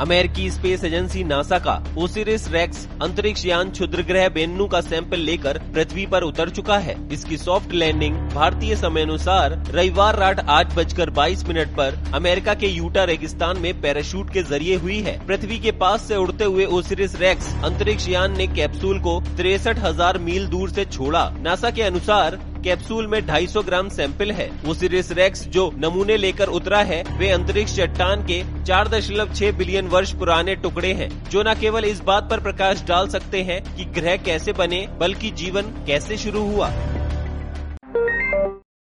अमेरिकी space agency NASA का Osiris racks अंतरिक्ष यान क्षुद्र ग्रह बेन्नू का सैंपल लेकर पृथ्वी पर उतर चुका है। इसकी सॉफ्ट लैंडिंग भारतीय समय अनुसार रविवार रात आठ बजकर बाईस मिनट पर अमेरिका के यूटा रेगिस्तान में पैराशूट के ज़रिए हुई है। पृथ्वी के पास से उड़ते हुए ओसिरिस रेक्स अंतरिक्ष यान ने कैप्सूल को तिरसठ हज़ार मील दूर से छोड़ा। नासा के अनुसार कैप्सूल में 250 ग्राम सैंपल है। वो ओसिरिस रेक्स जो नमूने लेकर उतरा है, वे अंतरिक्ष चट्टान के 4.6 बिलियन वर्ष पुराने टुकड़े हैं, जो न केवल इस बात पर प्रकाश डाल सकते हैं कि ग्रह कैसे बने, बल्कि जीवन कैसे शुरू हुआ।